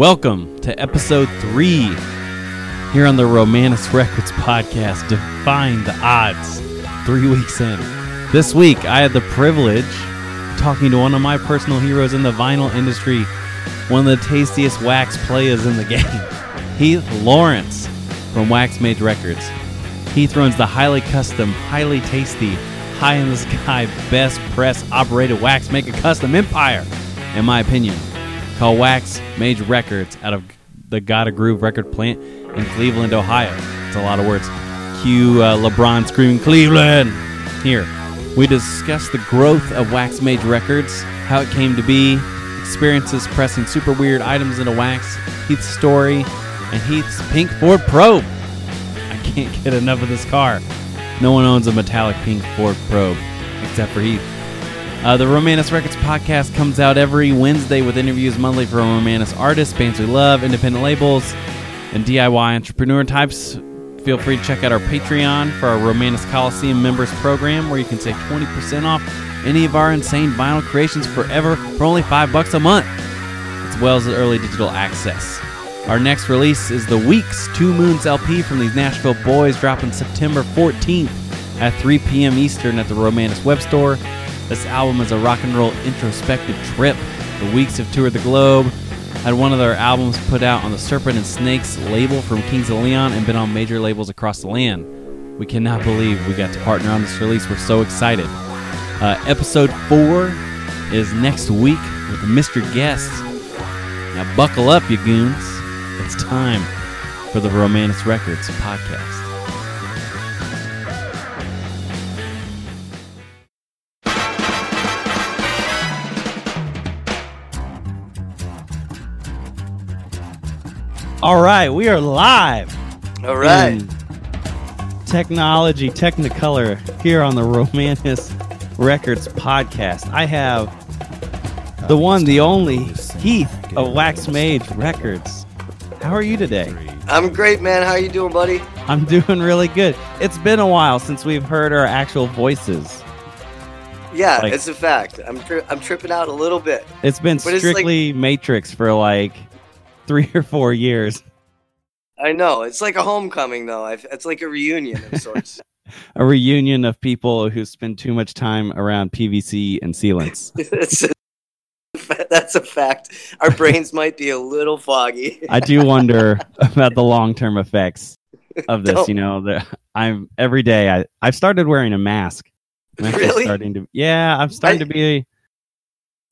Welcome to episode three here on the Romanus Records podcast, Define the Odds, three weeks in. This week, I had the privilege talking to one of my personal heroes in the vinyl industry, one of the tastiest wax players in the game, Heath Lawrence from Wax Mage Records. Heath runs the highly custom, highly tasty, high in the sky, best press operated wax maker custom empire, in my opinion, called Wax Mage Records out of the Gotta Groove record plant in Cleveland, Ohio. It's a lot of words. Cue uh, LeBron screaming Cleveland. Here, we discuss the growth of Wax Mage Records, how it came to be, experiences pressing super weird items into wax, Heath's story, and Heath's pink Ford Probe. I can't get enough of this car. No one owns a metallic pink Ford Probe except for Heath. Uh, the Romanus Records podcast comes out every Wednesday with interviews monthly from Romanus artists, bands we love, independent labels, and DIY entrepreneur types. Feel free to check out our Patreon for our Romanus Coliseum members program, where you can save 20% off any of our insane vinyl creations forever for only five bucks a month, as well as early digital access. Our next release is the Weeks Two Moons LP from these Nashville boys, dropping September 14th at 3 p.m. Eastern at the Romanus web store. This album is a rock and roll introspective trip. The Weeks have toured the globe, had one of their albums put out on the Serpent and Snakes label from Kings of Leon, and been on major labels across the land. We cannot believe we got to partner on this release. We're so excited. Uh, episode four is next week with mystery guest. Now, buckle up, you goons. It's time for the Romanus Records podcast. All right, we are live. All right. Technology Technicolor here on the Romanus Records podcast. I have the one, the only Heath of Wax Mage Records. How are you today? I'm great, man. How you doing, buddy? I'm doing really good. It's been a while since we've heard our actual voices. Yeah, Like- it's a fact. I'm tri- I'm tripping out a little bit. It's been But it's like- strictly Matrix for like three or four years. I know. It's like a homecoming, though. i it's like a reunion of sorts. A reunion of people who spend too much time around PVC and sealants. that's a fact. Our brains might be a little foggy. I do wonder about the long term effects of this. Don't- You know, that I'm every day. I I've started wearing a mask. I'm Really? starting to. Yeah, I'm starting I- to be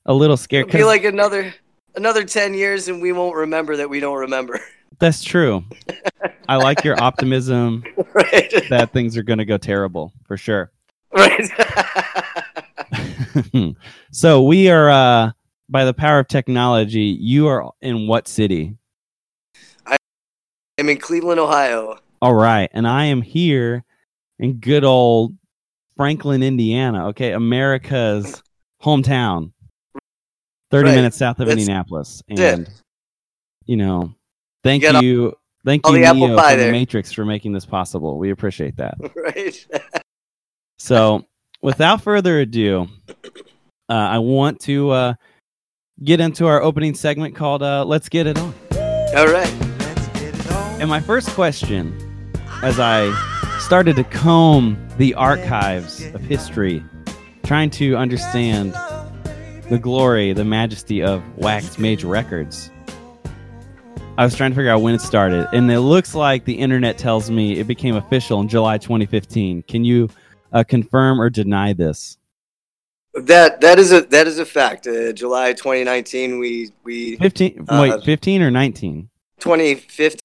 a little scared. Be like another another ten years, and we won't remember that we don't remember. that's true. I like your optimism right. that things are going to go terrible for sure. right. so we are uh by the power of technology. You are in what city? I'm in Cleveland, Ohio. All right, and I am here in good old Franklin, Indiana. Okay, America's hometown. 30 Right. minutes south of That's- Indianapolis. that's it. And you know, thank You got all- you thank all you the apple Neo pie the there. Matrix for making this possible. We appreciate that. Right. So, without further ado, uh, I want to uh, get into our opening segment called uh, "Let's Get It On." All right. And my first question, as I started to comb the archives of history, trying to understand the glory, the majesty of Wax Mage Records, I was trying to figure out when it started. And it looks like the internet tells me it became official in July 2015. Can you uh, confirm or deny this? That that is a that is a fact. Uh, July 2019, we we 15, Uh, wait, 15 or 19? 2015.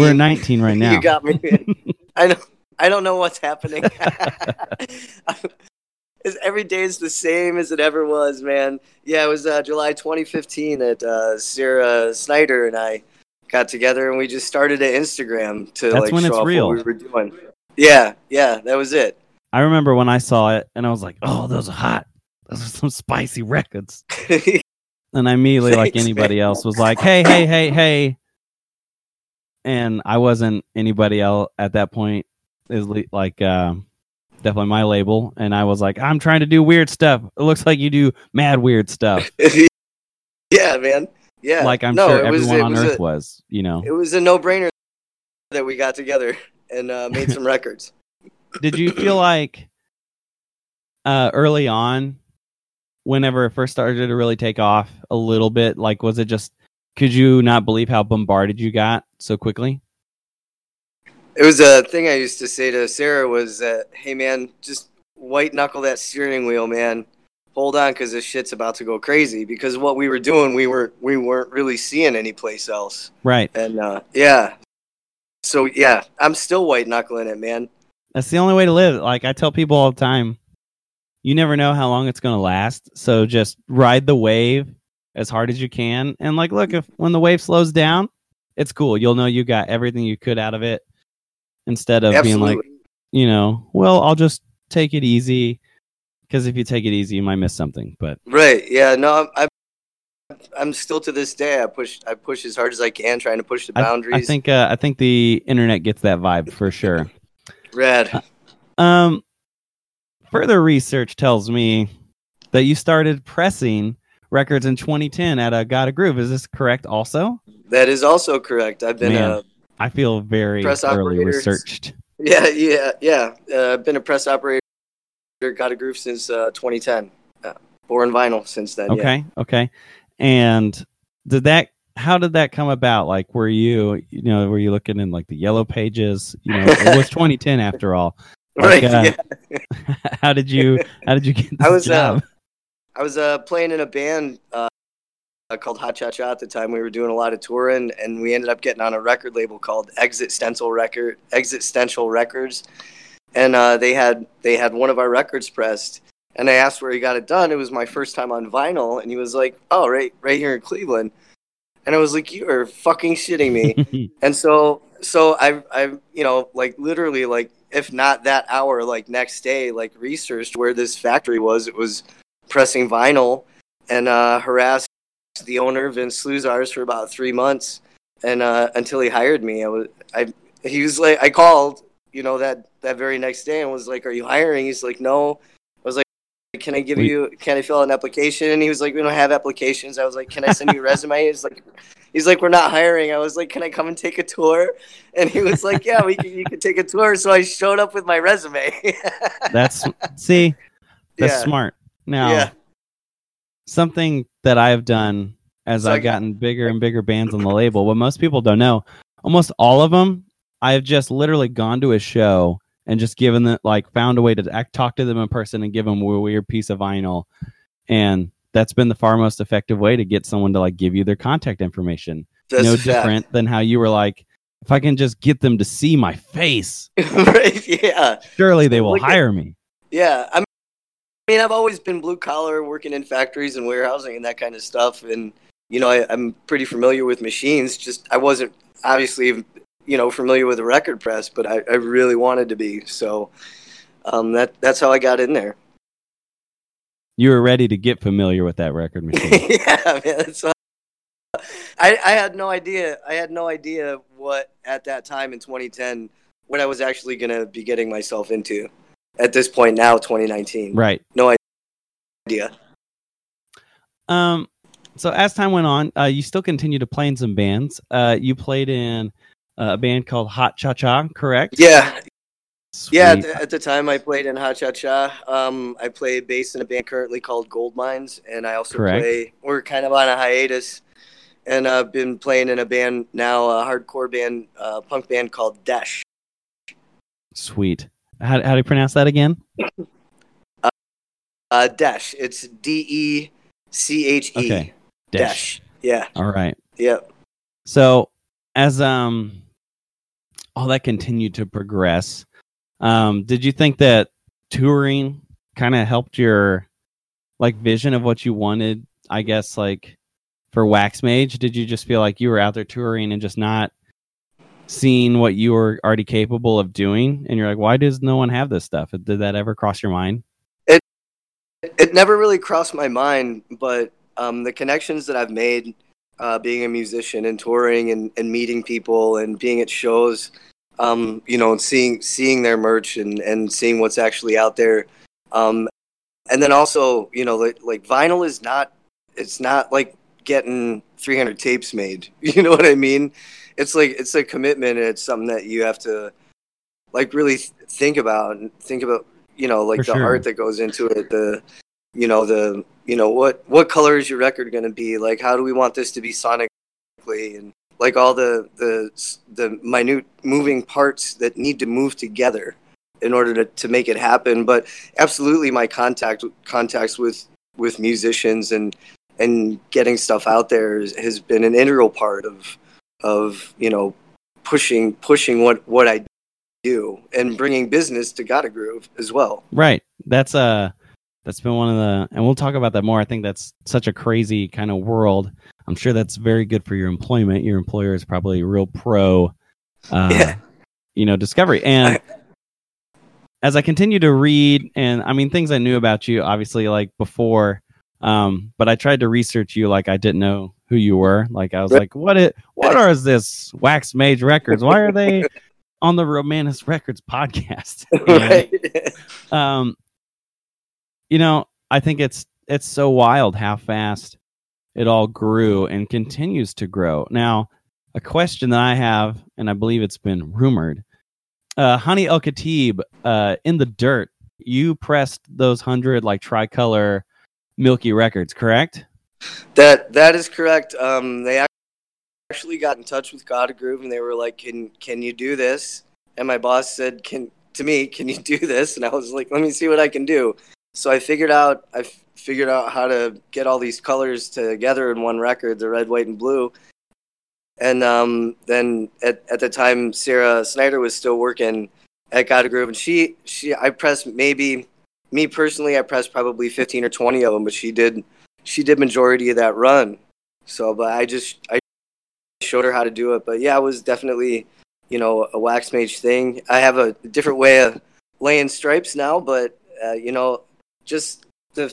We're 19 right now. You got me. I know. I don't know what's happening. It's- Every day is the same as it ever was, man. Yeah, it was uh, July 2015 that uh, Sarah Snyder and I got together, and we just started an Instagram to That's like when show it's off real. what we were doing. Yeah, yeah, that was it. I remember when I saw it and I was like, oh, those are hot. Those are some spicy records. And I immediately, like anybody else, was like, hey, hey, hey, hey. And I wasn't anybody else at that point. Is like uh, definitely my label. And I was like, I'm trying to do weird stuff. It looks like you do mad weird stuff. yeah, man. Yeah, like I'm no, sure it was- everyone on was Earth a- was. You know, It was a no-brainer that we got together and uh, made some records. did you feel like uh, early on, whenever it first started to really take off a little bit, like was it just could you not believe how bombarded you got so quickly? It was a thing I used to say to Sarah was that, hey man, just white knuckle that steering wheel, man. Hold on, because this shit's about to go crazy. Because what we were doing, we were we weren't really seeing anyplace else. Right. And uh, yeah, so yeah, I'm still white knuckling it, man. That's the only way to live. Like I tell people all the time, you never know how long it's going to last. So just ride the wave as hard as you can. And like, look, if when the wave slows down, it's cool. You'll know you got everything you could out of it instead of being like, you know, well, I'll just take it easy. Because if you take it easy, you might miss something. But right? Yeah, no, I'm, I'm still to this day. I push I push as hard as I can, trying to push the boundaries. I think uh, I think the internet gets that vibe for sure. rad. Um, further research tells me that you started pressing records in 2010 at a Gotta Groove. Is this correct? Also, That is also correct. I've been Man. a I feel very Press thoroughly operators. researched. Yeah, yeah, yeah. Uh, I've been a press operator, Gotta Groove since uh, 2010. Uh, born vinyl since then. Yeah. Okay, okay. And did that? How did that come about? Like, were you, you know, were you looking in like the yellow pages? You know, it was 2010 after all. Right. Like, uh, yeah. how did you? How did you get I was, uh, job? I was uh, playing in a band uh, called Hot Cha Cha at the time. We were doing a lot of touring, and we ended up getting on a record label called Exit Stencil Record, Exit Stencil Records, and uh, they had they had one of our records pressed. And I asked where he got it done. It was my first time on vinyl, and he was like, "Oh, right, right here in Cleveland." And I was like, "You are fucking shitting me." And so, so I, I, you know, like literally, like if not that hour, like next day, like researched where this factory was. It was pressing vinyl, and uh, harassed the owner of Vince Slusarz for about three months, and uh, until he hired me. I was, I, he was like, I called, you know, that that very next day, and was like, "Are you hiring?" He's like, "No." I was like. Can I give you? Can I fill out an application? And he was like, "We don't have applications." I was like, "Can I send you a resume?" He's like, he's like, we're not hiring. I was like, can I come and take a tour? And he was like, yeah, we can, you can take a tour. So I showed up with my resume. That's see, that's yeah. smart. Now, Yeah. Something that I've done as I've got- gotten bigger and bigger bands on the label, what most people don't know, almost all of them, I've just literally gone to a show and just given them, like, found a way to act, talk to them in person and give them a weird piece of vinyl. And that's been the far most effective way to get someone to like give you their contact information. That's no different than how you were like, if I can just get them to see my face, right? Yeah. surely they will Look at- hire me. Yeah. I mean, I've always been blue collar, working in factories and warehousing and that kind of stuff. And, you know, I, I'm pretty familiar with machines. Just, I wasn't obviously, you know, familiar with a record press, but I, I really wanted to be. So um, that that's how I got in there. You were ready to get familiar with that record machine. yeah, man. That's what- I, I had no idea. I had no idea what at that time in 2010 what I was actually going to be getting myself into. At this point now, 2019, right. no idea. Um, so as time went on, uh, you still continued to play in some bands. Uh, you played in uh, a band called Hot Cha Cha, correct? Yeah, yeah. At the, at the time, I played in Hot Cha Cha. Um, I play bass in a band currently called Gold Mines, and I also Correct. play. We're kind of on a hiatus, and I've been playing in a band now, a hardcore band, uh, punk band called dash Sweet. How, how do you pronounce that again? Uh, Desh. It's D E C H E. Okay. Desh. Yeah. All right. Yep. So as um all that continued to progress, um, did you think that touring kind of helped your like vision of what you wanted? I guess like for Wax Mage, did you just feel like you were out there touring and just not seeing what you were already capable of doing? And you're like, why does no one have this stuff? Did that ever cross your mind? It it never really crossed my mind, but um, the connections that I've made uh, being a musician and touring and, and meeting people and being at shows, um, you know, seeing seeing their merch and, and seeing what's actually out there. Um, and then also, you know, like, like vinyl is not it's not like getting 300 tapes made. You know what I mean? It's like it's a commitment and it's something that you have to like really th- think about and think about, you know, like For the sure. art that goes into it, the you know, the you know, what what color is your record going to be? Like how do we want this to be sonically and like all the the the minute moving parts that need to move together in order to, to make it happen but absolutely my contact contacts with with musicians and and getting stuff out there is, has been an integral part of of you know pushing pushing what what I do and bringing business to Gotta Groove as well. Right. That's uh that's been one of the and we'll talk about that more. I think that's such a crazy kind of world. I'm sure that's very good for your employment. Your employer is probably a real pro uh Yeah. you know, discovery. And as I continue to read and I mean things I knew about you obviously like before um but I tried to research you like I didn't know who you were. Like I was like what it what are this Wax Mage Records? Why are they on the Romanus Records podcast? And, right. um you know i think it's it's so wild how fast it all grew and continues to grow now a question that i have and i believe it's been rumored uh Hanni El Khatib uh in the dirt you pressed those hundred like tricolor milky records correct That that is correct. Um, they actually got in touch with Gotta Groove and they were like, "Can can you do this?" And my boss said, "Can to me, can you do this?" And I was like, "Let me see what I can do." So I figured out I f- figured out how to get all these colors together in one record, the red, white, and blue. And um, then at, at the time, Sarah Snyder was still working at Gotta Groove, and she she I pressed maybe me personally, I pressed probably fifteen or twenty of them, but she did she did majority of that run. So, but I just I showed her how to do it. But yeah, it was definitely you know a wax mage thing. I have a different way of laying stripes now, but uh, you know just the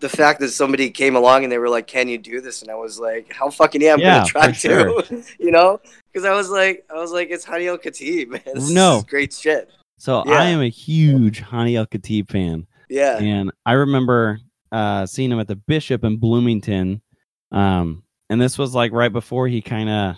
the fact that somebody came along and they were like, "Can you do this?" and I was like, "How fucking yeah, I'm Yeah, gonna try for to," you know, because I was like, I was like, "It's Hanni El Khatib, man. This No. is great shit." so Yeah. i am a huge Hanni El Khatib fan Yeah, and I remember uh, seeing him at the Bishop in Bloomington, um, and this was like right before he kind of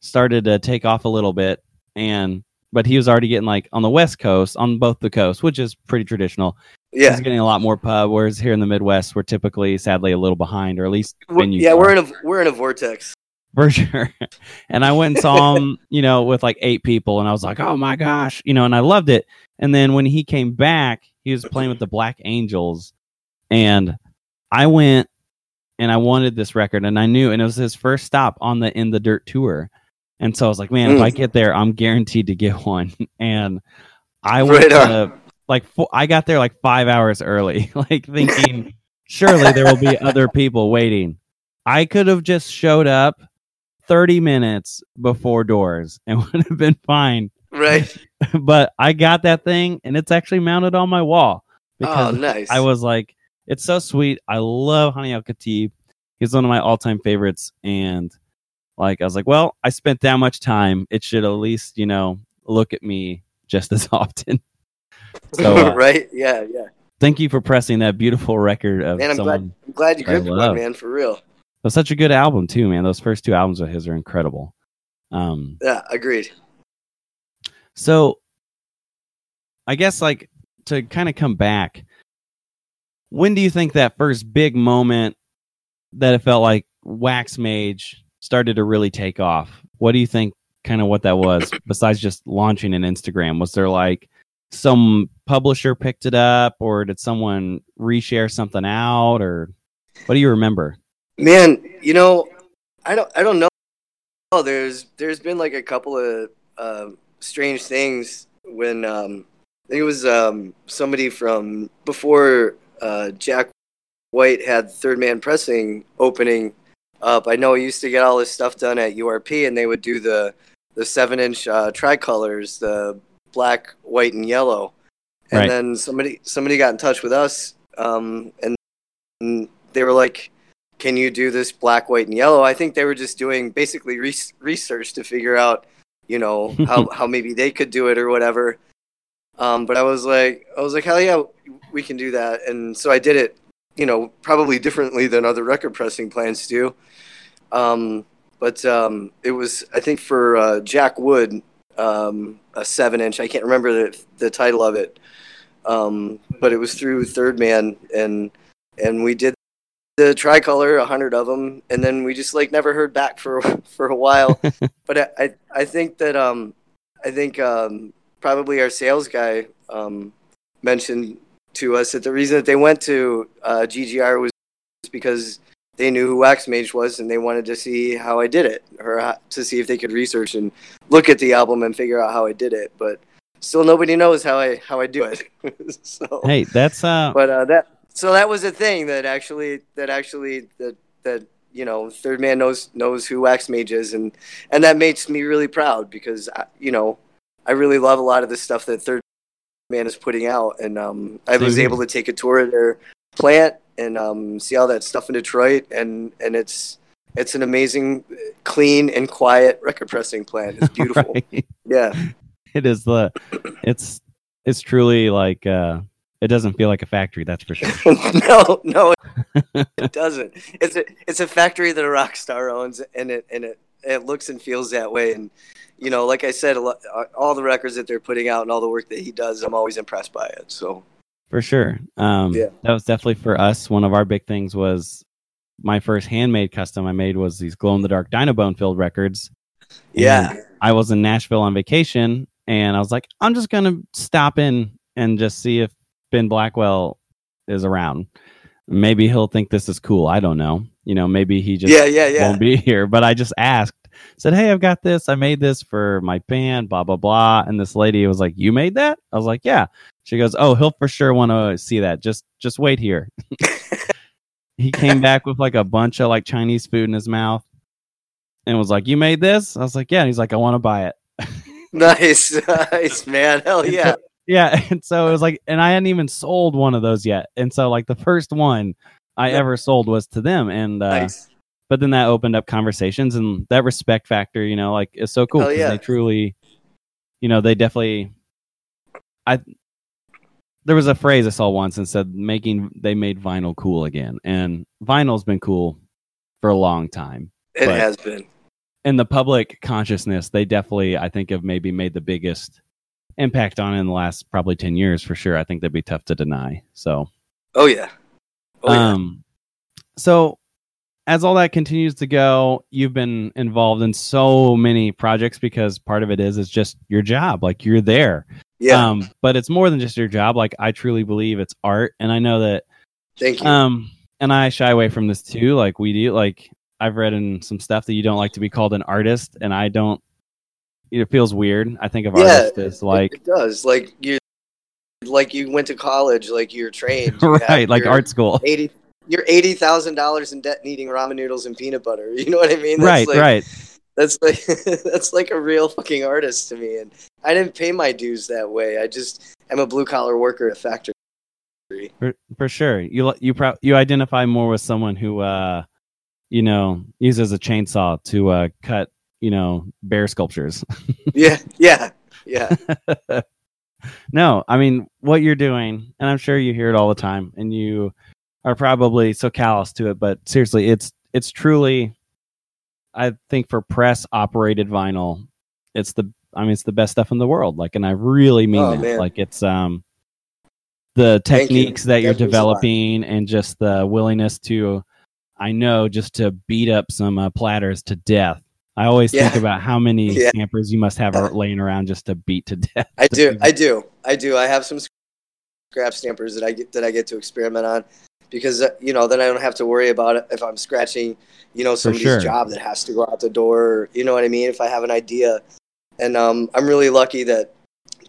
started to take off a little bit, and but he was already getting like on the West Coast, on both the coasts, which is pretty traditional. yeah. He's getting a lot more pub, whereas here in the Midwest, we're typically, sadly, a little behind, or at least We're- yeah, we're in a we're in a vortex. for sure. and I went and saw him, you know, with like eight people, and I was like, oh my gosh, you know, and I loved it. And then when he came back, he was playing with the Black Angels, and I went and I wanted this record, and I knew, and it was his first stop on the In the Dirt tour, and so I was like, man, if Mm. I get there, I'm guaranteed to get one. And I went Right to like I got there like five hours early, like thinking surely there will be other people waiting. I could have just showed up 30 minutes before doors and would have been fine. Right. but I got that thing and it's actually mounted on my wall Oh, nice. I was like, it's so sweet. I love Hanni El Khatib. He's one of my all time favorites. And like, I was like, well, I spent that much time. It should at least, you know, look at me just as often. So, uh, right? Yeah, yeah. thank you for pressing that beautiful record of Man, I'm someone. glad I'm glad you gripped one, man, for real. That's such a good album too, man. Those first two albums of his are incredible. Um, Yeah, agreed. So I guess like to kind of come back, when do you think that first big moment that it felt like Wax Mage started to really take off? What do you think kind of what that was besides just launching an Instagram? Was there like some publisher picked it up or did someone reshare something out or what do you remember? Man, you know, I don't I don't know. There's there's been like a couple of um strange things when um I think it was um somebody from before uh Jack White had Third Man Pressing opening up. I know he used to get all his stuff done at URP and they would do the the seven inch uh, tricolors, the black, white, and yellow. And Right. then somebody somebody got in touch with us, um, and, and they were like, "Can you do this black, white, and yellow?" I think they were just doing basically re- research to figure out, you know, how how maybe they could do it or whatever. Um, but I was like, I was like, hell yeah, we can do that, and so I did it you know, probably differently than other record pressing plants do. Um, but um, it was, I think, for uh, Jack Wood, um, a seven inch. I can't remember the the title of it, um, but it was through Third Man, and and we did the tricolor, a hundred of them, and then we just like never heard back for for a while. but I, I, I think that um I think um probably our sales guy um mentioned to us that the reason that they went to uh, GGR was because they knew who Wax Mage was and they wanted to see how I did it or how, to see if they could research and look at the album and figure out how I did it. But still, nobody knows how I how I do it. so Hey, that's uh. but uh, that so that was a thing that actually that actually that that you know third man knows knows who wax mage is and and that makes me really proud because I, you know i really love a lot of the stuff that third man is putting out and um, i was here. able to take a tour of their plant and um, see all that stuff in detroit and and it's it's an amazing clean and quiet record pressing plant it's beautiful Right. yeah It is the. It's it's truly like uh. It doesn't feel like a factory, that's for sure. no, no, it doesn't. It's a it's a factory that a rock star owns, and it and it it looks and feels that way. And you know, like I said, a lot, all the records that they're putting out and all the work that he does, I'm always impressed by it. So For sure. Um, Yeah. That was definitely for us. One of our big things was my first handmade custom I made was these glow in the dark Dinobone filled records. yeah, And I was in Nashville on vacation and I was like, I'm just going to stop in and just see if Ben Blackwell is around. Maybe he'll think this is cool. I don't know. You know, maybe he just yeah, yeah, yeah. won't be here. But I just asked, said, Hey, I've got this. I made this for my band, blah, blah, blah. And this lady was like, You made that? I was like, Yeah. She goes, Oh, he'll for sure want to see that. Just just wait here. he came back with like a bunch of like Chinese food in his mouth and was like, You made this? I was like, Yeah. And he's like, I want to buy it. nice, nice, man. Hell yeah. Yeah. And so it was like, and I hadn't even sold one of those yet. And so like the first one I Yeah. ever sold was to them. And uh nice. but then that opened up conversations and that respect factor you know like is so cool yeah. they truly you know they definitely i there was a phrase i saw once and said making they made vinyl cool again and vinyl's been cool for a long time It has been. in the public consciousness they definitely i think have maybe made the biggest impact on in the last probably 10 years for sure i think that'd be tough to deny so Oh yeah. Oh yeah. um, so as all that continues to go, you've been involved in so many projects because part of it is it's just your job. Like you're there. yeah. Um, but it's more than just your job. Like I truly believe it's art, and I know that. Thank you. Um, and I shy away from this too. Like we do. Like I've read in some stuff that you don't like to be called an artist, and I don't. It feels weird. I think of Yeah, artist as like it does. Like you, like you went to college. Like you're trained. You right, like art school. eighty you're eighty thousand dollars in debt needing ramen noodles and peanut butter. You know what I mean? Right, like, right. That's like that's like a real fucking artist to me. And I didn't pay my dues that way. I just am a blue collar worker at factory. For, for sure. You you pro- you identify more with someone who uh you know uses a chainsaw to uh cut you know bear sculptures. Yeah, yeah, yeah. no, I mean what you're doing, and I'm sure you hear it all the time, and you are probably so callous to it. But seriously, it's it's truly, I think for press operated vinyl, it's the I mean it's the best stuff in the world. Like, and I really mean Oh, that. man. Like, it's um the Thank you. techniques that you're That lot. developing, and just the willingness to, I know, just to beat up some uh, platters to death. I always think about how many Yeah. stampers you must have laying around just to beat to death. I do, I do, I do. I have some scrap stampers that I get that I get to experiment on because uh, you know then I don't have to worry about it if I'm scratching, you know, somebody's sure. job that has to go out the door. Or, you know what I mean? If I have an idea, and um, I'm really lucky that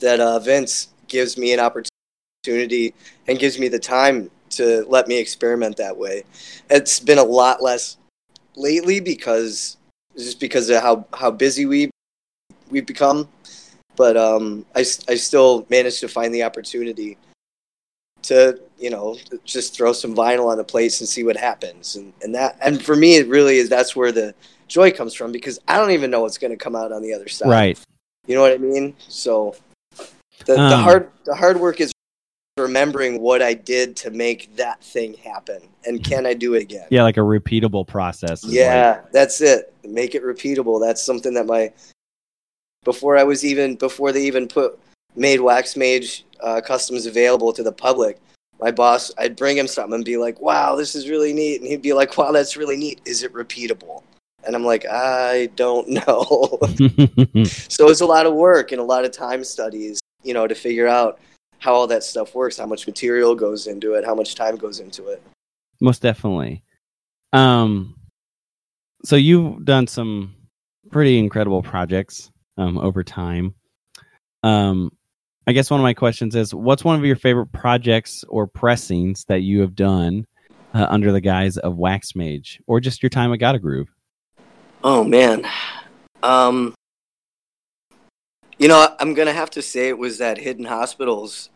that uh, Vince gives me an opportunity and gives me the time to let me experiment that way. It's been a lot less lately because just because of how how busy we we've become. But um, I, I still managed to find the opportunity to you know just throw some vinyl on the plates and see what happens. And, and that and for me it really is that's where the joy comes from because I don't even know what's going to come out on the other side. Right. you know what I mean? So the, the Um, hard the hard work is remembering what I did to make that thing happen, and can I do it again? Yeah, like a repeatable process. Yeah, that's it. Make it repeatable. That's something that my before I was even before they even put made Wax Mage uh, customs available to the public. My boss, I'd bring him something and be like, "Wow, this is really neat," and he'd be like, "Wow, that's really neat. Is it repeatable?" And I'm like, "I don't know." so it's a lot of work and a lot of time studies, you know, to figure out how all that stuff works, how much material goes into it, how much time goes into it. Most definitely. Um, so you've done some pretty incredible projects um, over time. Um, I guess one of my questions is, what's one of your favorite projects or pressings that you have done uh, under the guise of Wax Mage, or just your time at Gotta Groove? Oh man. Um you know, I'm gonna have to say it was that Hidden Hospitals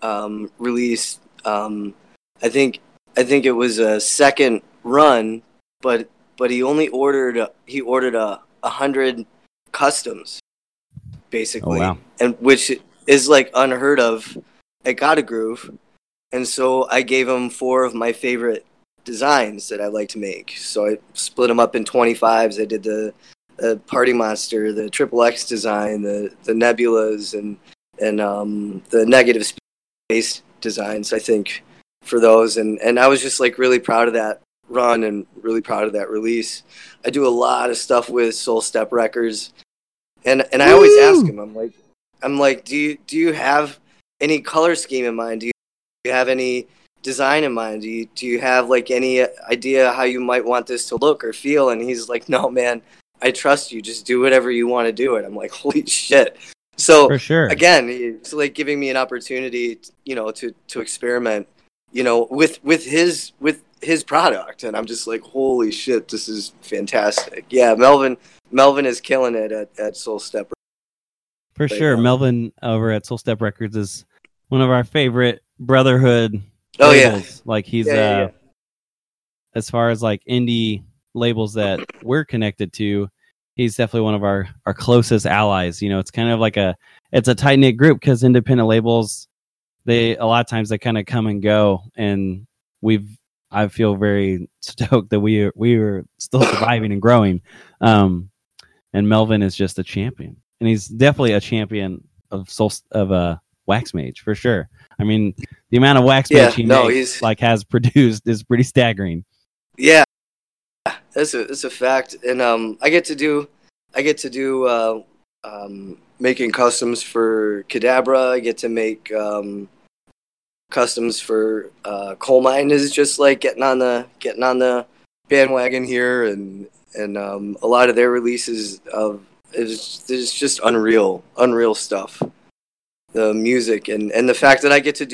um release. Um I think I think it was a second run, but but he only ordered he ordered a, a hundred customs basically. Oh, wow. And which is like unheard of at Gotta Groove. And so I gave him four of my favorite designs that I like to make. So I split them up in 25s. I did the, the Party Monster, the Triple X design, the the Nebulas, and and um, the Negative Space designs. I think for those, and and I was just like really proud of that run and really proud of that release. I do a lot of stuff with Soul Step Records, and and I always ask him. I'm like, I'm like, do you do you have any color scheme in mind? Do you, do you have any design in mind? Do you do you have like any idea how you might want this to look or feel? And he's like, No, man, I trust you. Just do whatever you want to do. And I'm like, Holy shit! So For sure. again, it's like giving me an opportunity, you know, to to experiment, you know, with with his with his product, and I'm just like, Holy shit, this is fantastic. Yeah, Melvin Melvin is killing it at at Soul Step. For Right sure. now. Melvin over at Soul Step Records is one of our favorite brotherhood Oh yeah. Like he's Yeah, yeah, uh yeah. as far as like indie labels that we're connected to, he's definitely one of our our closest allies. You know, it's kind of like a it's a tight knit group because independent labels they a lot of times they kind of come and go, and we've I feel very stoked that we are we are still surviving and growing. Um, and Melvin is just a champion, and he's definitely a champion of soul of uh, wax mage for sure. I mean, the amount of wax Yeah, mage he no, makes, like has produced is pretty staggering. Yeah, that's a that's a fact, and um, I get to do, I get to do uh, um, making customs for Cadabra. I get to make um, customs for uh, Coal Mine. Is just like getting on the getting on the bandwagon here, and and um, a lot of their releases of is is just unreal, unreal stuff. The music and and the fact that I get to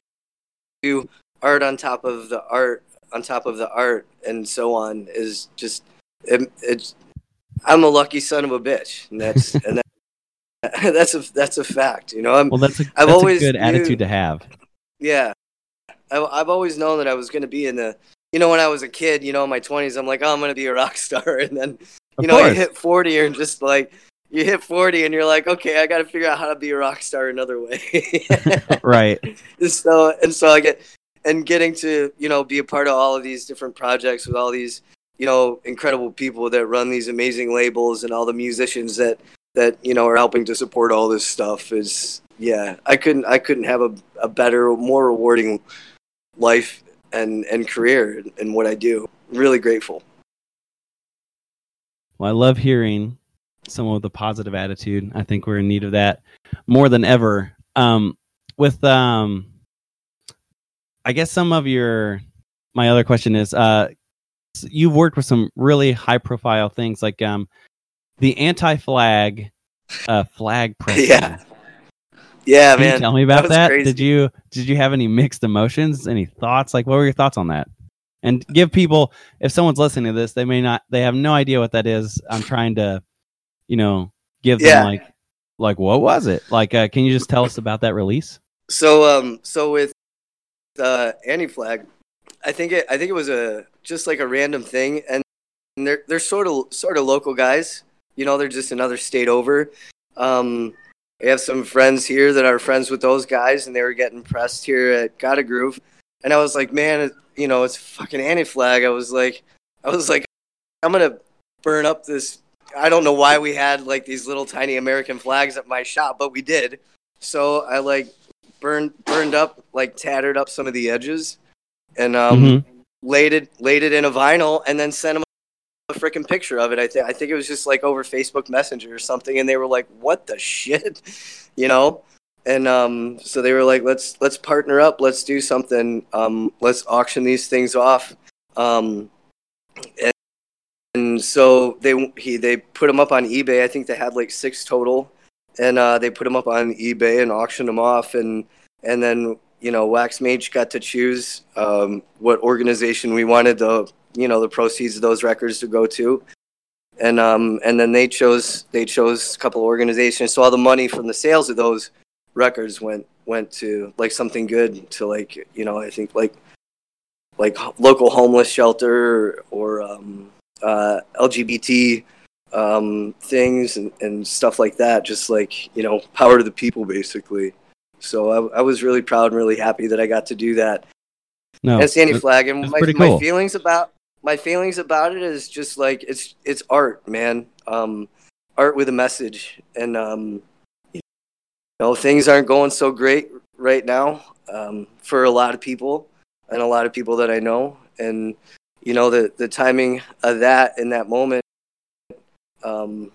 do art on top of the art on top of the art and so on is just it, it's I'm a lucky son of a bitch and that's and that, that's a that's a fact you know I'm Well, that's a, I've that's always a good knew- attitude to have. yeah I, I've always known that I was going to be in the you know when I was a kid you know in my 20s I'm like oh I'm going to be a rock star and then Of you know you course. hit 40 and just like you hit 40 and you're like okay I got to figure out how to be a rock star another way right. and so and so I get and getting to you know be a part of all of these different projects with all these you know incredible people that run these amazing labels and all the musicians that that you know are helping to support all this stuff is yeah I couldn't I couldn't have a, a better more rewarding life and and career in, what I do really grateful Well, I love hearing someone with a positive attitude. I think we're in need of that more than ever. Um, with um, I guess some of your my other question is uh, you've worked with some really high profile things like um, the anti flag uh, flag pressing. Yeah. yeah Can man you tell me about was that? Did you did you have any mixed emotions? Any thoughts? Like, what were your thoughts on that? And give people, if someone's listening to this, they may not, they have no idea what that is. I'm trying to, you know, give them Yeah. like, like what was it? Like, uh, can you just tell us about that release? So um so with uh anti flag, I think it I think it was a just like a random thing and they're they're sort of sort of local guys. You know, they're just another state over. Um we have some friends here that are friends with those guys, and they were getting pressed here at Gotta Groove. And I was like, man, it, you know, it's fucking anti flag. I was like, I was like, I'm gonna burn up this. I don't know why we had like these little tiny American flags at my shop, but we did. So I like burned burned up, like tattered up some of the edges, and um, Mhm. laid it laid it in a vinyl, and then sent them a freaking picture of it. I think I think it was just like over Facebook Messenger or something, and they were like, "What the shit," you know. And um, so they were like, "Let's let's partner up. Let's do something. Um, let's auction these things off." Um, and, and so they he they put them up on eBay. I think they had like six total, and uh, they put them up on eBay and auctioned them off. And and then you know Wax Mage got to choose um, what organization we wanted the you know the proceeds of those records to go to. And um and then they chose they chose a couple organizations. So all the money from the sales of those records went went to like something good to like you know I think like like local homeless shelter or, or um, uh, LGBT um, things and, and stuff like that. Just like you know, power to the people, basically. So I, I was really proud and really happy that I got to do that. No, and it's Andy it- Flag, and my, pretty my feelings about my feelings about it is just like it's it's art, man. Um, art with a message, and um, you know things aren't going so great right now um, for a lot of people and a lot of people that I know, and you know the the timing of that in that moment, um,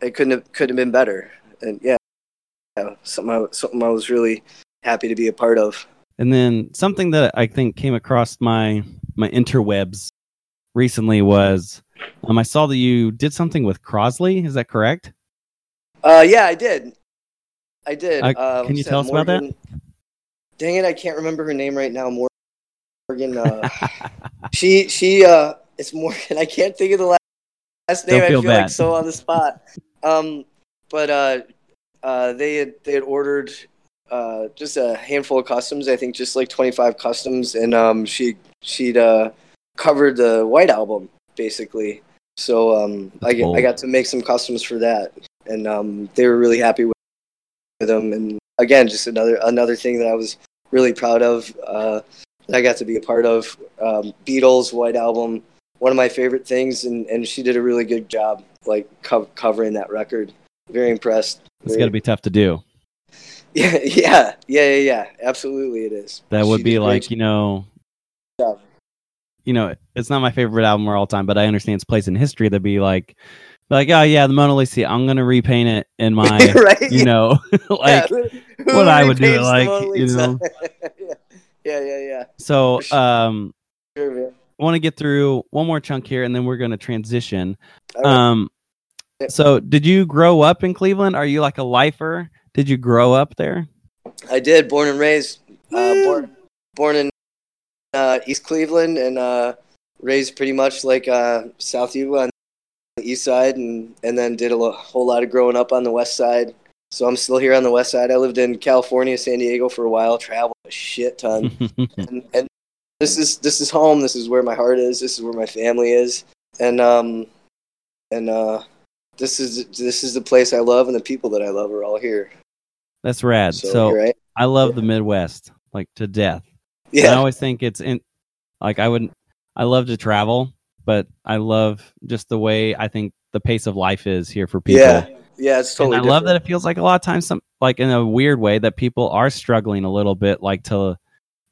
it couldn't have couldn't have been better, and yeah, yeah something I, something I was really happy to be a part of. And then something that I think came across my my interwebs recently was um, I saw that you did something with Crosley. Is that correct? Uh, yeah, I did. I did. Uh, Uh, can you tell us about that? Dang it, I can't remember her name right now. Morgan. Uh, she she uh, it's Morgan. I can't think of the last, last name. I feel feel bad. like so on the spot. Um, but uh, uh, they had they had ordered uh, just a handful of customs. I think just like twenty five customs, and um, she she'd uh, covered the White Album basically. So um, I, get, I got to make some customs for that, and um, they were really happy with them. And again, just another another thing that I was really proud of uh, that I got to be a part of. Um, Beatles White Album, one of my favorite things, and, and she did a really good job like co- covering that record. Very impressed. It's got to be tough to do. Yeah, yeah, yeah, yeah, yeah. Absolutely, it is. That would She be great like you know, you know, it's not my favorite album of all time, but I understand its place in history. That'd be like, like, oh yeah, the Mona Lisa. I'm gonna repaint it in my, right? you know, like. Yeah. What I would do, like, you know. yeah, yeah, yeah, yeah. So, sure. um, Sure. I want to get through one more chunk here, and then we're gonna transition. Right. Um. So did you grow up in Cleveland? Are you like a lifer? Did you grow up there? I did. Born and raised. Uh, born, born in uh, East Cleveland and uh, raised pretty much like uh, South U on the east side, and and then did a lo- whole lot of growing up on the west side. So I'm still here on the west side. I lived in California, San Diego for a while. Traveled a shit ton, and, and this is this is home. This is where my heart is. This is where my family is, and um, and uh, this is this is the place I love, and the people that I love are all here. That's rad. So, So, here I- love the Midwest like to death. Yeah, I always think it's in like I would I love to travel, but I love just the way I think the pace of life is here for people. yeah, yeah. It's totally. and I love that it feels like a lot of times some like in a weird way that people are struggling a little bit like to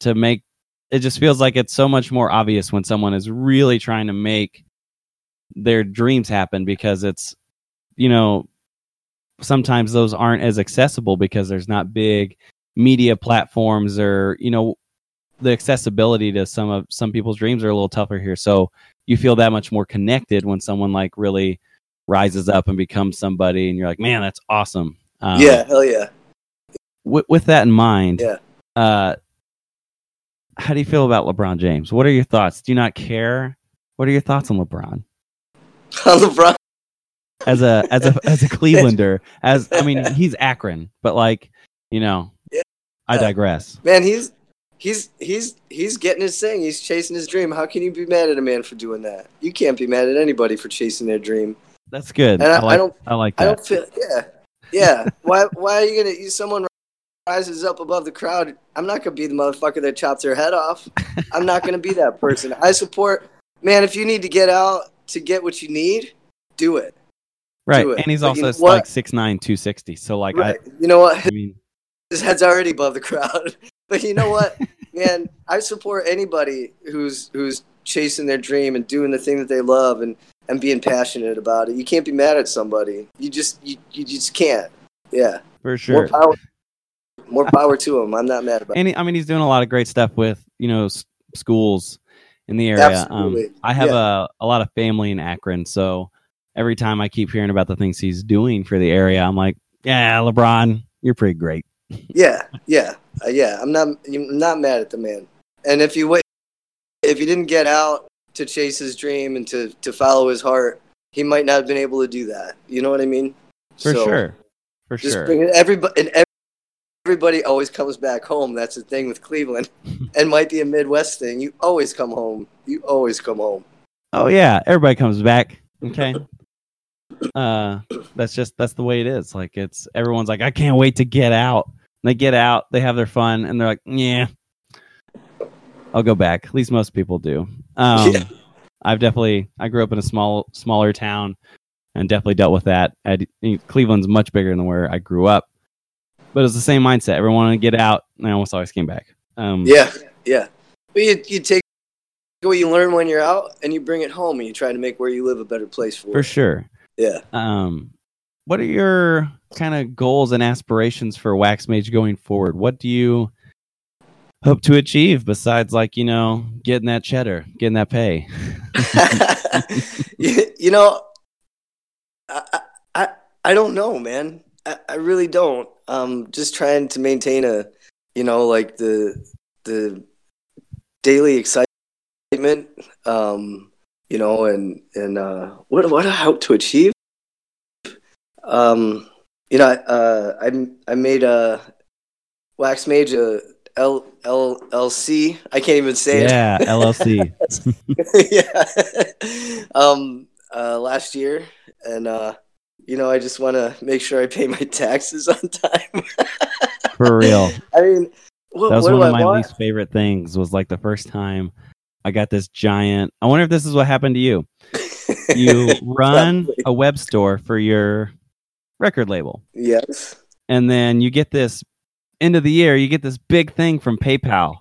to make it just feels like it's so much more obvious when someone is really trying to make their dreams happen because it's you know sometimes those aren't as accessible because there's not big media platforms or you know the accessibility to some of some people's dreams are a little tougher here so you feel that much more connected when someone like really rises up and becomes somebody and you're like man that's awesome um, yeah, hell yeah. with, with that in mind Yeah. uh how do you feel about lebron james what are your thoughts do you not care what are your thoughts on lebron On LeBron. As a as a as a clevelander as i mean he's akron but like you know Yeah. i digress Man, he's he's he's he's getting his thing. He's chasing his dream. How can you be mad at a man for doing that? You can't be mad at anybody for chasing their dream. that's good I- i I don't- i like I don't feel yeah. Yeah. Why? Why are you gonna? You, someone rises up above the crowd. I'm not gonna be the motherfucker that chops their head off. I'm not gonna be that person. I support. Man, if you need to get out to get what you need, do it. Right. And he's But also you know like 6'9", 260. So like Right. you know what? I, I mean, His head's already above the crowd. But you know what, man? I support anybody who's who's chasing their dream and doing the thing that they love and and being passionate about it. You can't be mad at somebody. You just you, you just can't. Yeah. for sure. More power. More power to him. I'm not mad about. And he, I mean, he's doing a lot of great stuff with you know s- schools in the area. Absolutely. Um, I have a a lot of family in Akron, so every time I keep hearing about the things he's doing for the area, I'm like, yeah, LeBron, you're pretty great. Yeah, yeah, uh, yeah. I'm not. I'm not mad at the man. And if you wait, if he didn't get out to chase his dream and to to follow his heart, he might not have been able to do that. You know what I mean? For So, sure, for Just sure. bring. Everybody and ev- everybody always comes back home. That's the thing with Cleveland, and might be a Midwest thing. You always come home. You always come home. Oh yeah, everybody comes back. Okay. Uh, that's just that's the way it is. Like it's everyone's like, I can't wait to get out. And they get out, they have their fun, and they're like, yeah, I'll go back. At least most people do. Um, Yeah. I've definitely I grew up in a small smaller town, and definitely dealt with that. I, Cleveland's much bigger than where I grew up, but it's the same mindset. Everyone wanted to get out, and I almost always came back. Um, Yeah, yeah. But you you take what you learn when you're out, and you bring it home, and you try to make where you live a better place for. for it. sure. Yeah. um what are your kind of goals and aspirations for wax mage going forward what do you hope to achieve besides like you know getting that cheddar getting that pay you, you know, I, I I don't know, man. I, I really don't. Um, just trying to maintain a, you know, like the the daily excitement. Um, you know, and and uh, what what I hope to achieve. Um, you know, uh, I I made a wax mage a L L L C. I can't even say it yeah llc yeah. um, uh, last year, and uh, you know, I just want to make sure I pay my taxes on time. for real I mean, what, that was what one of I my want? least favorite things was like the first time i got this giant i wonder if this is what happened to you. You run a web store for your record label. Yes. and then you get this end of the year you get this big thing from paypal.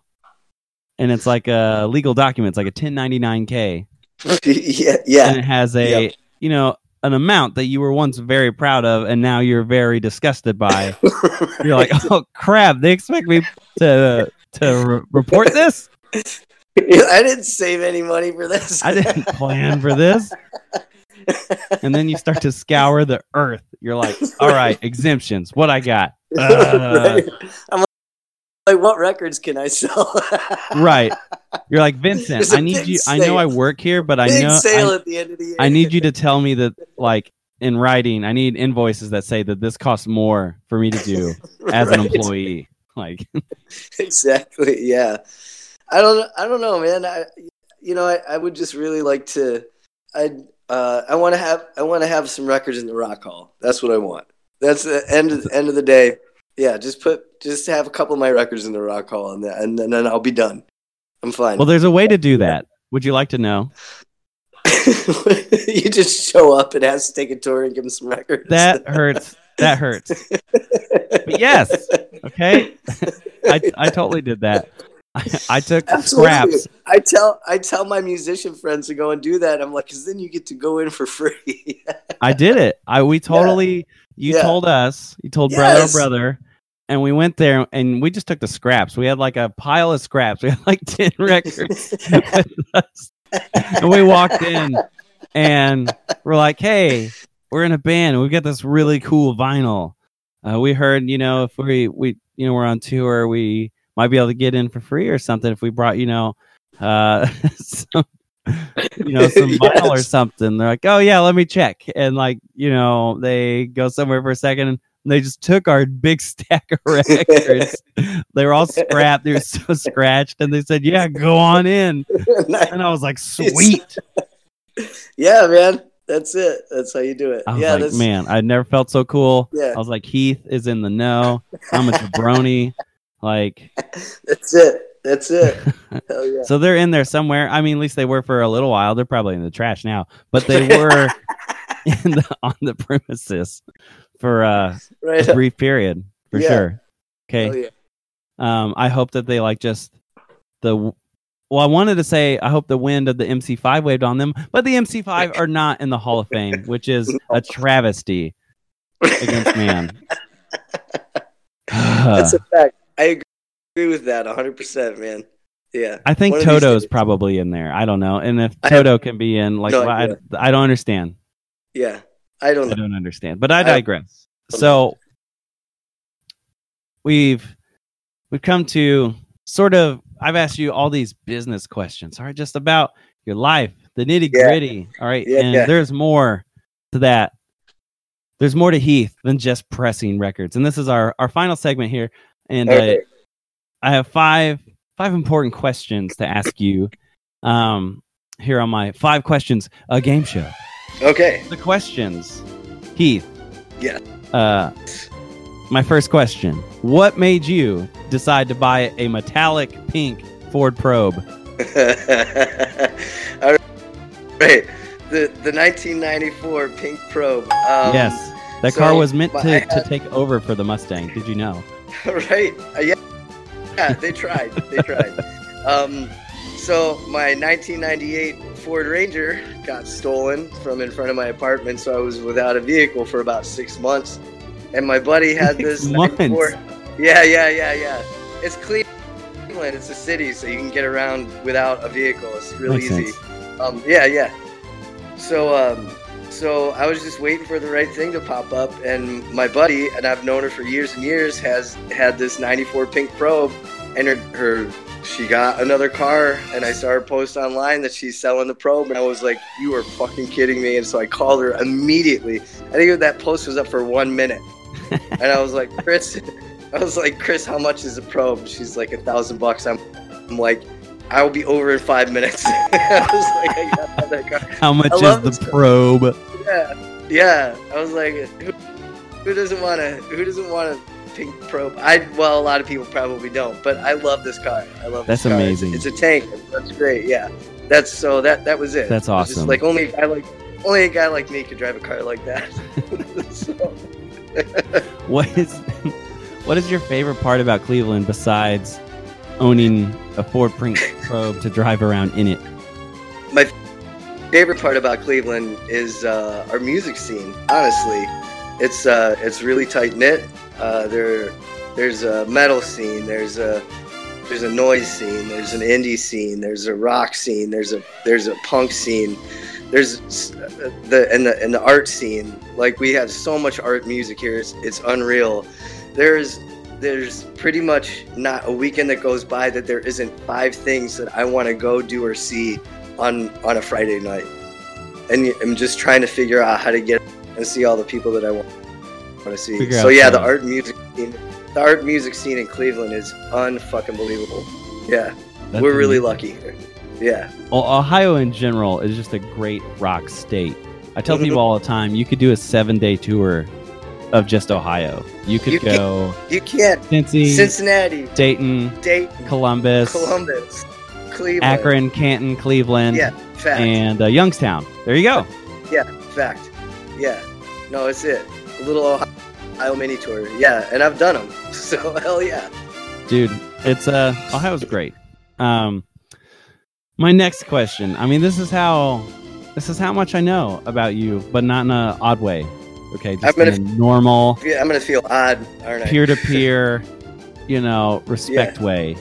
And it's like a legal document it's like a 1099k yeah, yeah. and it has a Yep. you know an amount that you were once very proud of and now you're very disgusted by. You're like oh crap they expect me to to re- report this I didn't save any money for this. i didn't plan for this. And then you start to scour the earth. You're like all right exemptions. What i got? Uh, Right. I'm like, like, what records can I sell? right. You're like vincent i need you. I know i work here but i Big know sale I, at the end of the year. I need you to tell me that like in writing i need invoices that say that this costs more for me to do as an employee. Like exactly yeah i don't i don't know man. I you know i, I would just really like to i uh i want to have i want to have some records in the rock hall. That's what i want. That's the end of end of the day. Yeah just put just have a couple of my records in the rock hall and, that, and, then then i'll be done. I'm fine. Well there's a way to do that. Would you like to know? You just show up and ask to take a tour and give them some records. That hurts. That hurts. But yes. Okay. I i totally did that i, I took scraps I tell I tell my musician friends to go and do that. I'm like, because then you get to go in for free. i did it i we totally you Yeah. told us you told brother Yes. brother and we went there and we just took the scraps we had like a pile of scraps we had like 10 records and we walked in and we're like hey we're in a band we've got this really cool vinyl uh, we heard you know if we we you know we're on tour we might be able to get in for free or something if we brought you know uh some, you know some vinyl or something they're like oh yeah let me check and like you know they go somewhere for a second and they just took our big stack of records they were all scrapped they were so scratched and they said yeah go on in and i was like sweet yeah, man. That's it. That's how you do it. Yeah, like, man, I never felt so cool. Yeah. I was like, Heath is in the know. I'm a jabroni. Like, that's it. That's it. Hell yeah. so they're in there somewhere. I mean, at least they were for a little while. They're probably in the trash now, but they were in the, on the premises for uh, Right. a brief period for Yeah. sure. Okay. yeah. Um, I hope that they like just the. Well, I wanted to say I hope the wind of the MC5 waved on them, but the MC5 are not in the Hall of Fame, which is a travesty against man. That's a fact. I agree with that 100%, man. Yeah. I think One of these Toto's probably in there. I don't know. And if I have Toto can be in, like, no well, I. I don't understand. Yeah. I don't I don't understand. But I I- digress. So we've we've come to sort of I've asked you all these business questions, all right, just about your life, the nitty gritty. All right. Yeah, and yeah. there's more to that. There's more to Heath than just pressing records. And this is our, our final segment here. And Okay. uh, I have five five important questions to ask you um here on my five questions a game show Okay. the questions. Heath. Yeah. Uh, my first question: What made you decide to buy a metallic pink Ford Probe? All right. The the 1994 Pink Probe. Um, yes, that so car was meant to, I to take over for the Mustang. Did you know? right? Uh, yeah, yeah. They tried. They tried. Um, so my 1998 Ford Ranger got stolen from in front of my apartment, so I was without a vehicle for about six months. And my buddy had Six this months? Yeah, yeah, yeah, yeah. It's Cleveland. It's a city, so you can get around without a vehicle. It's really Makes easy. Um, yeah, yeah. So, um, so I was just waiting for the right thing to pop up, and my buddy, and I've known her for years and years, has had this '94 Pink Probe, and her, her she got another car, and I saw her post online that she's selling the Probe, and I was like, "You are fucking kidding me!" And so I called her immediately. I think that post was up for one minute, and I was like, "Chris," I was like, "Chris, how much is the Probe?" She's like, "A thousand bucks." I'm, I'm like. I will be over in five minutes. I was like, I got that car. How much is the. Probe? Yeah, yeah. I was like, who, who doesn't want to? Who doesn't want a pink probe? I well, a lot of people probably don't, but I love this car. I love. That's this car. amazing. It's, a tank. That's great. Yeah, that's so that that was it. That's It awesome. like only guy like only a guy like me could drive a car like that. so, What is what is your favorite part about Cleveland besides owning a Ford Pink Probe to drive around in it? My favorite part about Cleveland is uh, our music scene. Honestly, it's uh, it's really tight knit. Uh, there, there's a metal scene. There's a there's a noise scene. There's an indie scene. There's a rock scene. There's a there's a punk scene. There's uh, the and the and the art scene. Like we have so much art music here. It's it's unreal. There's there's pretty much not a weekend that goes by that there isn't five things that I want to go do or see on on a Friday night, and I'm just trying to figure out how to get and see all the people that I want, want to see. Figure so yeah, the art music scene, the art music scene in Cleveland is unfucking believable. Yeah, That's we're really amazing. lucky here. Yeah, Well, Ohio in general is just a great rock state. I tell Mhm. people all the time, you could do a seven day tour of just Ohio. You could You can- go you can't. Cincy, Cincinnati, Dayton, Dayton, Columbus, Columbus, Cleveland. Akron, Canton, Cleveland, Yeah, fact. and uh, Youngstown. There you go. Yeah, fact. Yeah. No, it's it. A little Ohio mini tour. Yeah, and I've done them. So hell yeah. dude it's uh ohio's great um my next question i mean this is how this is how much i know about you but not in a odd way okay I'm just gonna in a normal Yeah, I'm gonna feel odd, aren't I? peer-to-peer you know respect way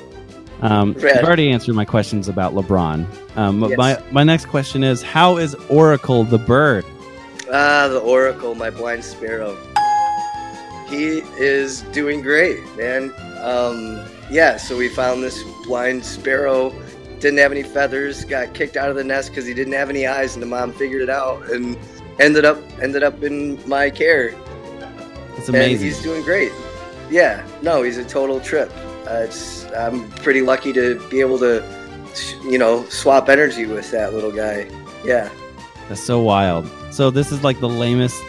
um you've already answered my questions about lebron um Yes. my my next question is how is oracle the bird Ah, the Oracle, my blind sparrow. He is doing great, man. Um, yeah, so we found this blind sparrow. Didn't have any feathers. Got kicked out of the nest because he didn't have any eyes, and the mom figured it out and ended up ended up in my care. it's and amazing he's doing great. Yeah, no, he's a total trip. Uh, it's I'm pretty lucky to be able to, you know, swap energy with that little guy. Yeah, That's so wild. So this is like the lamest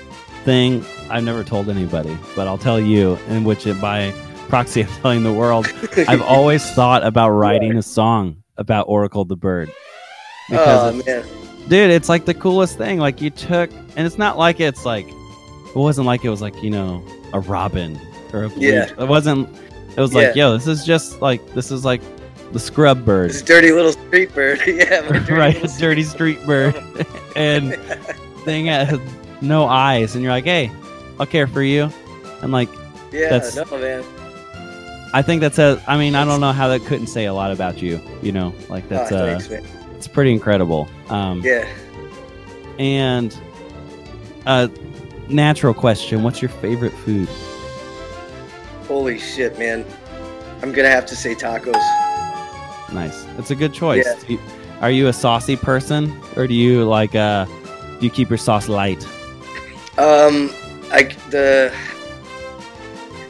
thing I've never told anybody, but I'll tell you, in which it by proxy I'm telling the world. I've always thought about writing a song about Oracle the bird. oh it's- man, dude, it's like the coolest thing. Like you took, and it's not like it's like, it wasn't like it was like you know a robin or a blue. Yeah. It wasn't. It was like, yo, this is just like this is like the scrub bird, this dirty little street bird. yeah, dirty right? little dirty street bird, and thing has no eyes, and you're like, hey, I'll care for you. And like, Yeah, That's- no man. I think that's a. I mean, I don't know how that couldn't say a lot about you. You know, like that's oh, uh, thanks. It's pretty incredible. Um, Yeah. And a natural question: What's your favorite food? Holy shit, man. I'm gonna have to say tacos. Nice. It's a good choice. Yeah. You- Are you a saucy person, or do you like uh, do you keep your sauce light? Um, I the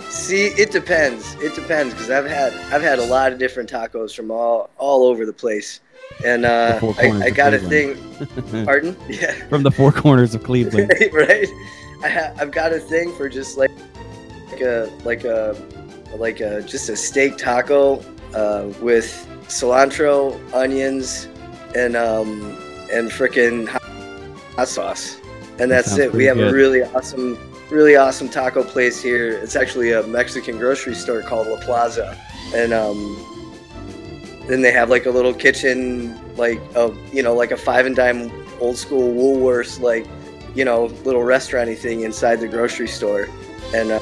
see it depends. It depends because I've had I've had a lot of different tacos from all all over the place, and uh, The four corners I, I got a thing. Pardon? Yeah. From the four corners of Cleveland. right? I ha- I've got a thing for just like, like a like a like a just a steak taco uh, with cilantro, onions, and um and frickin' hot, sauce, and that's sounds it. We have good. a really awesome, really awesome taco place here. It's actually a Mexican grocery store called La Plaza, and um. Then they have like a little kitchen, like a you know, like a five and dime old school Woolworths, like you know, little restauranty thing inside the grocery store, and uh,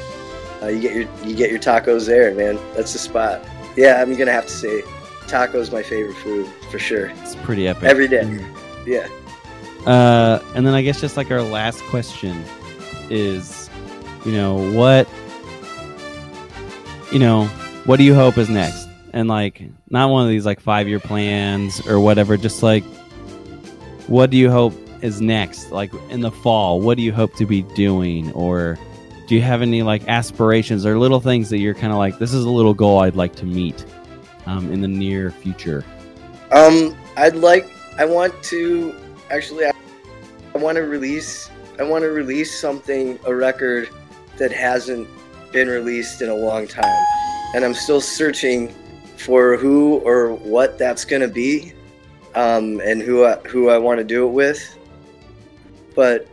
uh, you get your you get your tacos there, man. That's the spot. Yeah, I'm gonna have to say, tacos my favorite food for sure. It's pretty epic. Every day. Yeah. Uh, and then I guess just like our last question is, you know, what, you know, what do you hope is next? And like, not one of these like five year plans or whatever, just like, what do you hope is next? Like in the fall, what do you hope to be doing? Or do you have any like aspirations or little things that you're kind of like, this is a little goal I'd like to meet um, in the near future? Um, I'd like. I want to actually. I, I want to release. I want to release something, a record that hasn't been released in a long time, and I'm still searching for who or what that's gonna be, um, and who I, who I want to do it with. But,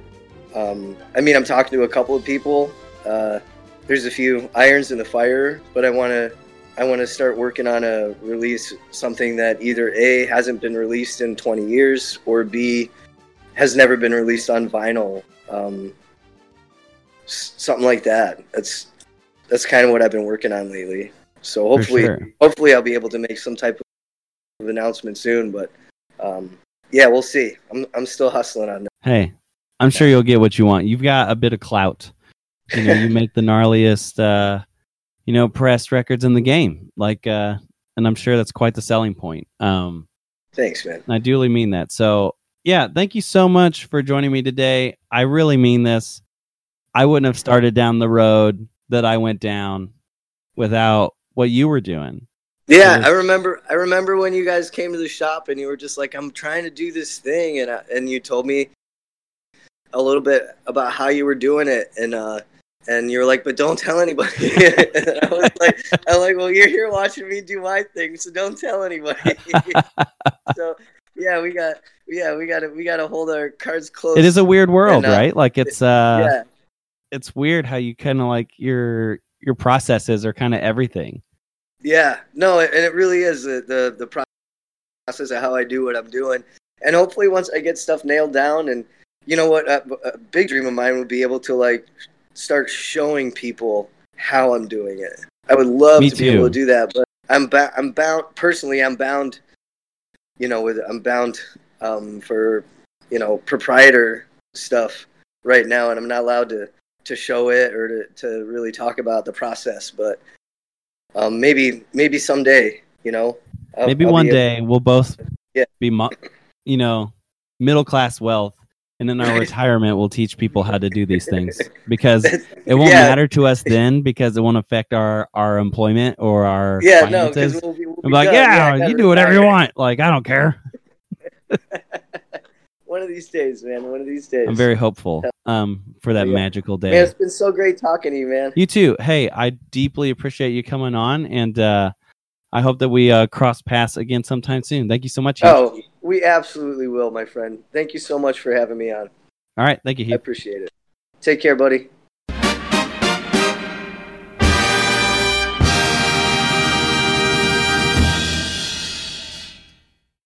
um, I mean, I'm talking to a couple of people. Uh, there's a few irons in the fire, but I want to I want to start working on a release something that either A hasn't been released in 20 years or B has never been released on vinyl. Um, something like that. That's that's kind of what I've been working on lately. So hopefully, sure. hopefully I'll be able to make some type of announcement soon. But um, yeah, we'll see. I'm I'm still hustling on that. Hey, I'm sure you'll get what you want. You've got a bit of clout. You know, you make the gnarliest, uh, you know, pressed records in the game. Like, uh, and I'm sure that's quite the selling point. Um, Thanks, man. I duly mean that. So, yeah, thank you so much for joining me today. I really mean this. I wouldn't have started down the road that I went down without what you were doing. Yeah. I remember. I remember when you guys came to the shop and you were just like, "I'm trying to do this thing," and I, and you told me a little bit about how you were doing it, and uh, and you were like, "But don't tell anybody." and I was like, "I'm like, well, you're here watching me do my thing, so don't tell anybody." so yeah, we got yeah we got to we got to hold our cards close. It is a weird world, And, uh, right? Like it's uh yeah it's weird how you kind of like your your processes are kind of everything. Yeah, no, and it really is the, the the process of how I do what I'm doing, and hopefully once I get stuff nailed down, and you know what, a, a big dream of mine would be able to like start showing people how I'm doing it. I would love Me to be able to do that, but I'm ba- I'm bound personally. I'm bound, you know, with I'm bound um, for you know proprietor stuff right now, and I'm not allowed to to show it or to, to really talk about the process, but um, maybe maybe someday, you know. I'll- Maybe I'll one be able- day we'll both Yeah. be mo- you know, middle class wealth and in our retirement we'll teach people how to do these things because it won't Yeah. matter to us then because it won't affect our our employment or our Yeah, no, finances. we'll be, we'll I'm be like, done. yeah, gotta you do whatever you want. Like, I don't care. One of these days, man. One of these days. I'm very hopeful um, for that Yeah. magical day. Man, it's been so great talking to you, man. You too. Hey, I deeply appreciate you coming on, and uh, I hope that we uh, cross paths again sometime soon. Thank you so much. Hugh. Oh, we absolutely will, my friend. Thank you so much for having me on. All right. Thank you, I appreciate it. Take care, buddy.